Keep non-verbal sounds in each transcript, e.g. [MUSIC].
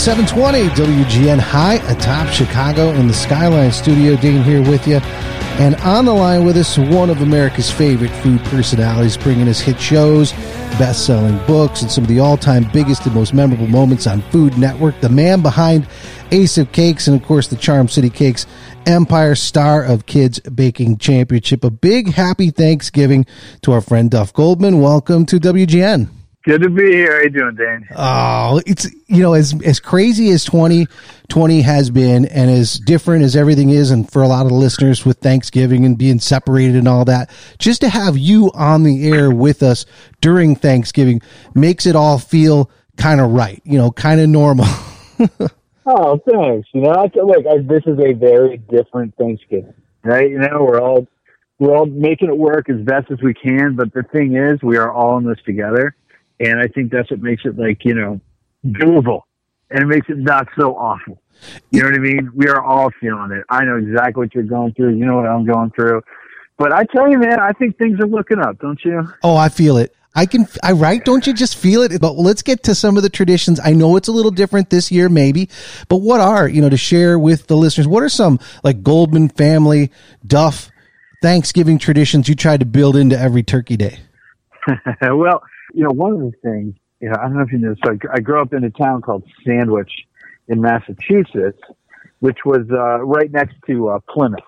720 WGN High atop Chicago in the Skyline Studio. Dane here with you. And on the line with us, one of America's favorite food personalities, bringing us hit shows, best selling books, and some of the all time biggest and most memorable moments on Food Network. The man behind Ace of Cakes and, of course, the Charm City Cakes Empire Star of Kids Baking Championship. A big happy Thanksgiving to our friend Duff Goldman. Welcome to WGN. Good to be here. How you doing, Dane? Oh, it's you know as as crazy as twenty twenty has been, and as different as everything is, and for a lot of the listeners with Thanksgiving and being separated and all that, just to have you on the air with us during Thanksgiving makes it all feel kind of right. You know, kind of normal. [LAUGHS] oh, thanks. You know, I feel like I, this is a very different Thanksgiving, right? You know, we're all we're all making it work as best as we can, but the thing is, we are all in this together and I think that's what makes it like, you know, doable. And it makes it not so awful. You know what I mean? We are all feeling it. I know exactly what you're going through. You know what I'm going through. But I tell you, man, I think things are looking up, don't you? Oh, I feel it. I can, I right? Don't you just feel it? But let's get to some of the traditions. I know it's a little different this year, maybe, but what are, you know, to share with the listeners? What are some like Goldman family, Duff, Thanksgiving traditions you tried to build into every turkey day? [LAUGHS] well, you know, one of the things, you know, I don't know if you know, so I, I grew up in a town called Sandwich in Massachusetts, which was uh, right next to uh, Plymouth,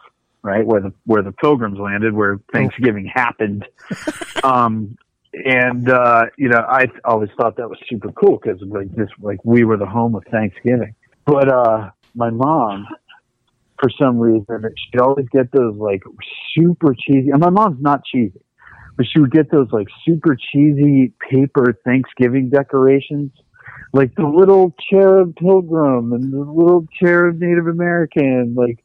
right where the where the Pilgrims landed, where Thanksgiving happened. [LAUGHS] Um, and uh, you know, I always thought that was super cool because like this, like we were the home of Thanksgiving. But uh, my mom, for some reason, she'd always get those like super cheesy. And my mom's not cheesy but she would get those like super cheesy paper Thanksgiving decorations, like the little cherub pilgrim and the little cherub Native American, like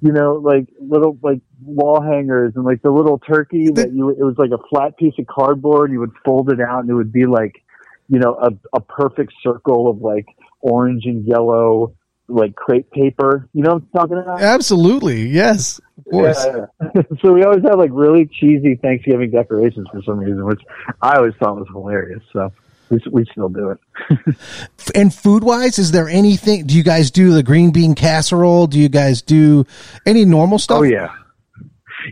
you know, like little like wall hangers and like the little turkey that you it was like a flat piece of cardboard. You would fold it out and it would be like, you know, a, a perfect circle of like orange and yellow like crepe paper. You know what I'm talking about? Absolutely, yes, of course. Yeah. [LAUGHS] so we always have like really cheesy Thanksgiving decorations for some reason, which I always thought was hilarious. So we, we still do it. [LAUGHS] and food wise, is there anything? Do you guys do the green bean casserole? Do you guys do any normal stuff? Oh yeah.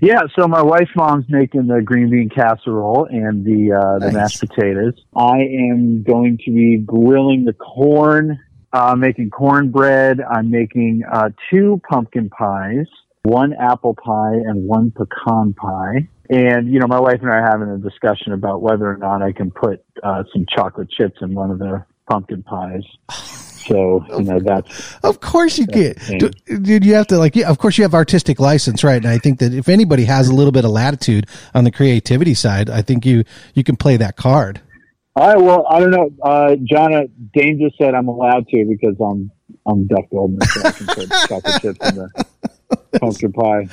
Yeah, so my wife's mom's making the green bean casserole and the uh, the nice. mashed potatoes. I am going to be grilling the corn uh, I'm making cornbread. I'm making uh, two pumpkin pies, one apple pie, and one pecan pie. And you know, my wife and I are having a discussion about whether or not I can put uh, some chocolate chips in one of the pumpkin pies. So you know that's of course you get. Dude, you have to like yeah. Of course you have artistic license, right? And I think that if anybody has a little bit of latitude on the creativity side, I think you you can play that card. All right. Well, I don't know. Uh, John, uh, Dane just said I'm allowed to because I'm I'm Duff Goldman, so I can put chocolate chips in the pumpkin pie.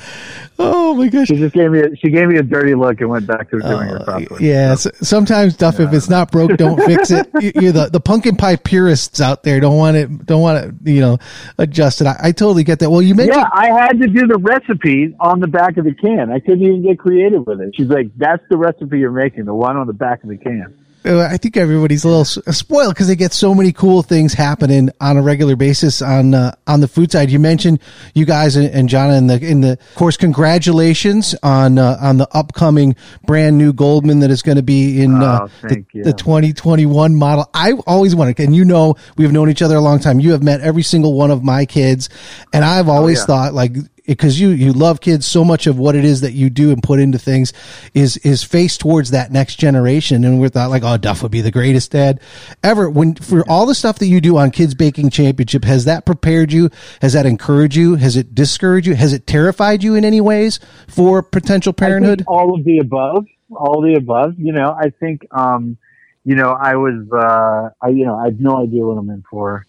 Oh my gosh! She just gave me a, she gave me a dirty look and went back to doing uh, it properly. Yeah. So. sometimes Duff, yeah. if it's not broke, don't fix it. [LAUGHS] You, the the pumpkin pie purists out there don't want it don't want it you know adjusted. I, I totally get that. Well, you mentioned yeah, I had to do the recipe on the back of the can. I couldn't even get creative with it. She's like, "That's the recipe you're making, the one on the back of the can." Uh, I think everybody's a little spoiled because they get so many cool things happening on a regular basis on uh, on the food side. You mentioned you guys and, and John in the in the course. Congratulations on uh, on the upcoming brand new Goldman that is going to be in uh, oh, the, the 2021 model. I always wanted, and you know, we've known each other a long time. You have met every single one of my kids, and I've oh, always oh, yeah. thought like because you you love kids so much of what it is that you do and put into things is is faced towards that next generation. And we thought like oh duff would be the greatest dad ever. When for all the stuff that you do on kids baking championship has that prepared you? Has that encouraged you? Has it discouraged you? Has it terrified you in any ways for potential parenthood? all of the above all the above. You know i think um you know i was uh i you know i had no idea what i'm in for.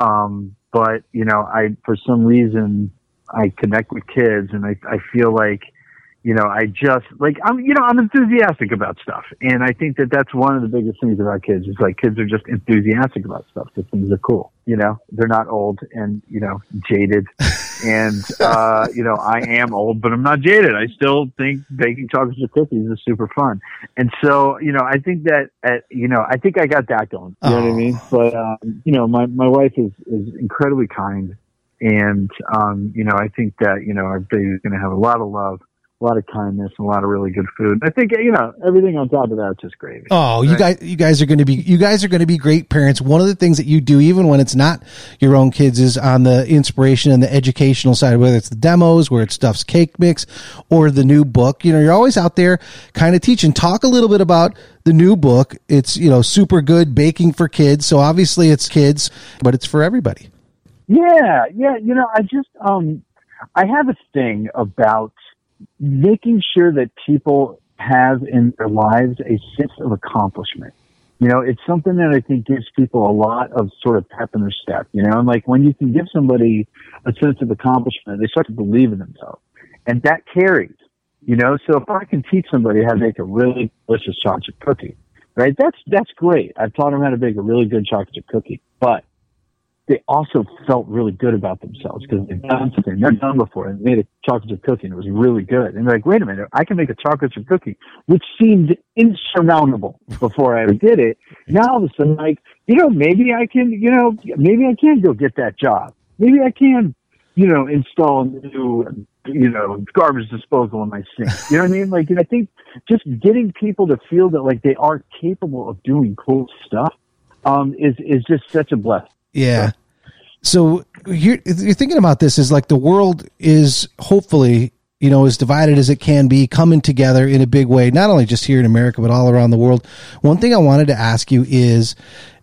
Um but you know i for some reason I connect with kids and I, I feel like, you know, I just like, I'm, you know, I'm enthusiastic about stuff. And I think that that's one of the biggest things about kids is like kids are just enthusiastic about stuff. The things are cool, you know, they're not old and, you know, jaded [LAUGHS] And, uh, you know, I am old, but I'm not jaded. I still think baking chocolate chip cookies is super fun. And so, you know, I think that, at, you know, I think I got that going. You know what I mean? But, um, you know, my, my wife is, is incredibly kind. And, um, you know, I think that, you know, our baby's going to have a lot of love a lot of kindness and a lot of really good food. I think you know everything on top of that is just gravy. Oh, right? you guys, you guys are going to be you guys are going to be great parents. One of the things that you do, even when it's not your own kids, is on the inspiration and the educational side. Whether it's the demos, where it stuffs cake mix, or the new book. You know, you're always out there kind of teaching. Talk a little bit about the new book. It's you know super good baking for kids. So obviously it's kids, but it's for everybody. Yeah, yeah. You know, I just um, I have a thing about making sure that people have in their lives a sense of accomplishment. You know, it's something that I think gives people a lot of sort of pep in their step, you know, and like when you can give somebody a sense of accomplishment, they start to believe in themselves. And that carries, you know, so if I can teach somebody how to make a really delicious chocolate cookie, right? That's, that's great. I've taught them how to make a really good chocolate cookie, but they also felt really good about themselves because they've done something they've done before and made a chocolate chip cookie and it was really good. And they're like, wait a minute, I can make a chocolate chip cookie, which seemed insurmountable before I ever did it. Now all of a sudden, like, you know, maybe I can, you know, maybe I can go get that job. Maybe I can, you know, install a new, you know, garbage disposal in my sink. You know what I mean? Like, and I think just getting people to feel that like they are capable of doing cool stuff um, is is just such a blessing. Yeah. So you're, you're thinking about this is like the world is hopefully you know, as divided as it can be, coming together in a big way, not only just here in America, but all around the world. One thing I wanted to ask you is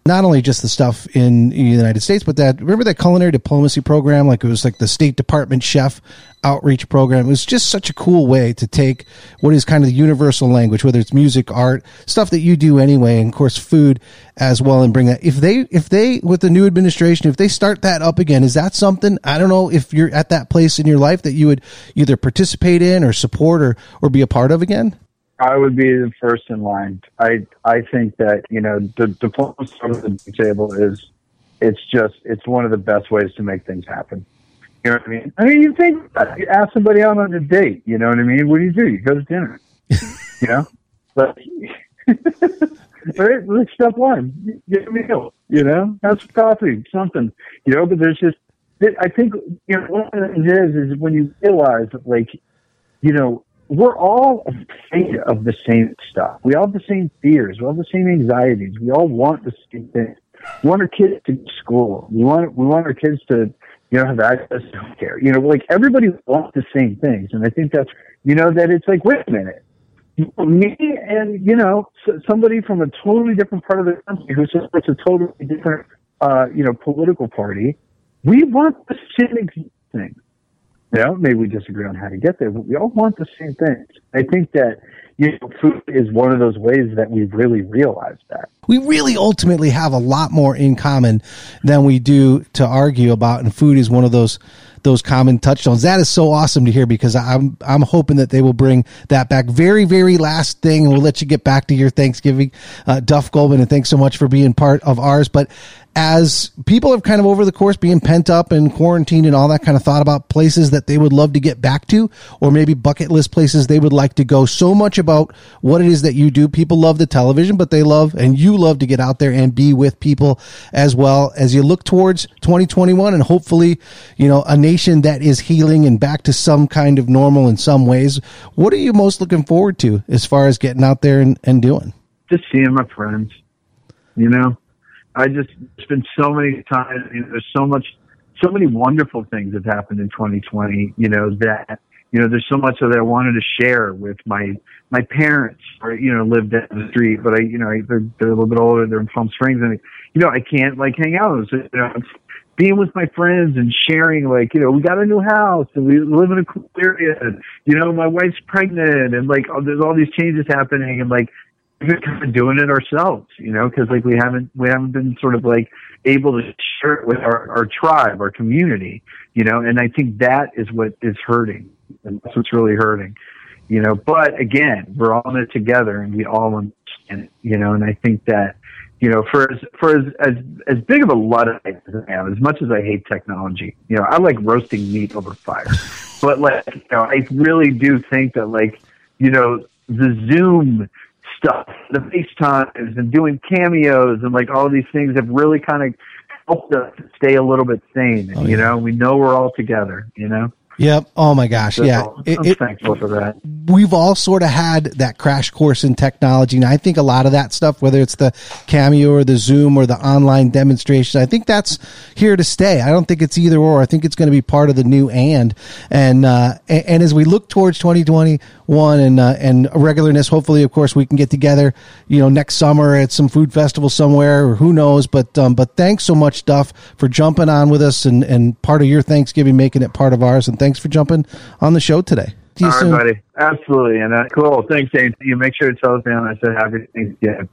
not only just the stuff in, the United States, but that remember that culinary diplomacy program? Like it was like the State Department chef outreach program. It was just such a cool way to take what is kind of the universal language, whether it's music, art, stuff that you do anyway, and of course food as well, and bring that. If they, if they, with the new administration, if they start that up again, is that something? I don't know if you're at that place in your life that you would either participate in or support or or be a part of again. I would be the first in line. I I think that you know the diplomacy on the table is it's just it's one of the best ways to make things happen. You know what I mean? I mean, you think you ask somebody out on a date. You know what I mean? What do you do? You go to dinner. you know, [LAUGHS] but [LAUGHS] right, like step one, get a meal. You know, have some coffee, something. You know, but there's just I think you know one of the things is is when you realize that like you know we're all afraid of the same stuff. We all have the same fears. We all have the same anxieties. We all want the same things. We want our kids to school. We want we want our kids to you know have access to health care. You know, like everybody wants the same things, and I think that's you know that it's like wait a minute. Me and you know somebody from a totally different part of the country who supports a totally different uh, you know political party, we want the same thing. Know, maybe we disagree on how to get there, but we all want the same things. I think that you know, food is one of those ways that we've really realize that. We really ultimately have a lot more in common than we do to argue about, and food is one of those those common touchstones. That is so awesome to hear because I'm I'm hoping that they will bring that back. Very very last thing, and we'll let you get back to your Thanksgiving, uh, Duff Goldman, and thanks so much for being part of ours. But as people have kind of over the course being pent up and quarantined and all that kind of thought about places that they would love to get back to, or maybe bucket list places they would like to go. So much about what it is that you do. People love the television, but they love and you love to get out there and be with people as well as you look towards 2021 and hopefully, you know, a nation that is healing and back to some kind of normal in some ways. What are you most looking forward to as far as getting out there and, and doing? Just seeing my friends, you know, I just it's been so many times. You know, there's so much, so many wonderful things have happened in 2020. You know that you know there's so much that I wanted to share with my my parents, or you know, live down the street, but I you know they're they're a little bit older. They're in Palm Springs, and you know I can't like hang out. So, you know, being with my friends and sharing like you know we got a new house and we live in a cool area and you know my wife's pregnant and like oh, there's all these changes happening and like we're kind of doing it ourselves, you know, because like we haven't we haven't been sort of like able to share it with our, our tribe, our community, you know, and I think that is what is hurting, and that's what's really hurting, you know. But again, we're all in it together, and we all understand it, you know, and I think that you know, for as for as as, as big of a luddite as I am, as much as I hate technology, you know, I like roasting meat over fire. but like, you know, I really do think that like, you know, the Zoom stuff, the FaceTimes and doing cameos and like all these things have really kind of helped us stay a little bit sane. Oh, you yeah. know, we know we're all together, you know? Yep. Oh my gosh. So yeah. I'm it, thankful for that. We've all sort of had that crash course in technology. And I think a lot of that stuff, whether it's the Cameo or the Zoom or the online demonstration, I think that's here to stay. I don't think it's either or. I think it's going to be part of the new and, and, uh, and, as we look towards 2021 and, uh, and regularness, hopefully, of course, we can get together, you know, next summer at some food festival somewhere or who knows. But, um, but thanks so much, Duff, for jumping on with us and, and part of your Thanksgiving, making it part of ours. And thanks for jumping on the show today. See All soon. right, buddy. Absolutely. And uh, cool. Thanks, James. You make sure to tell us, man, I said happy Thanksgiving.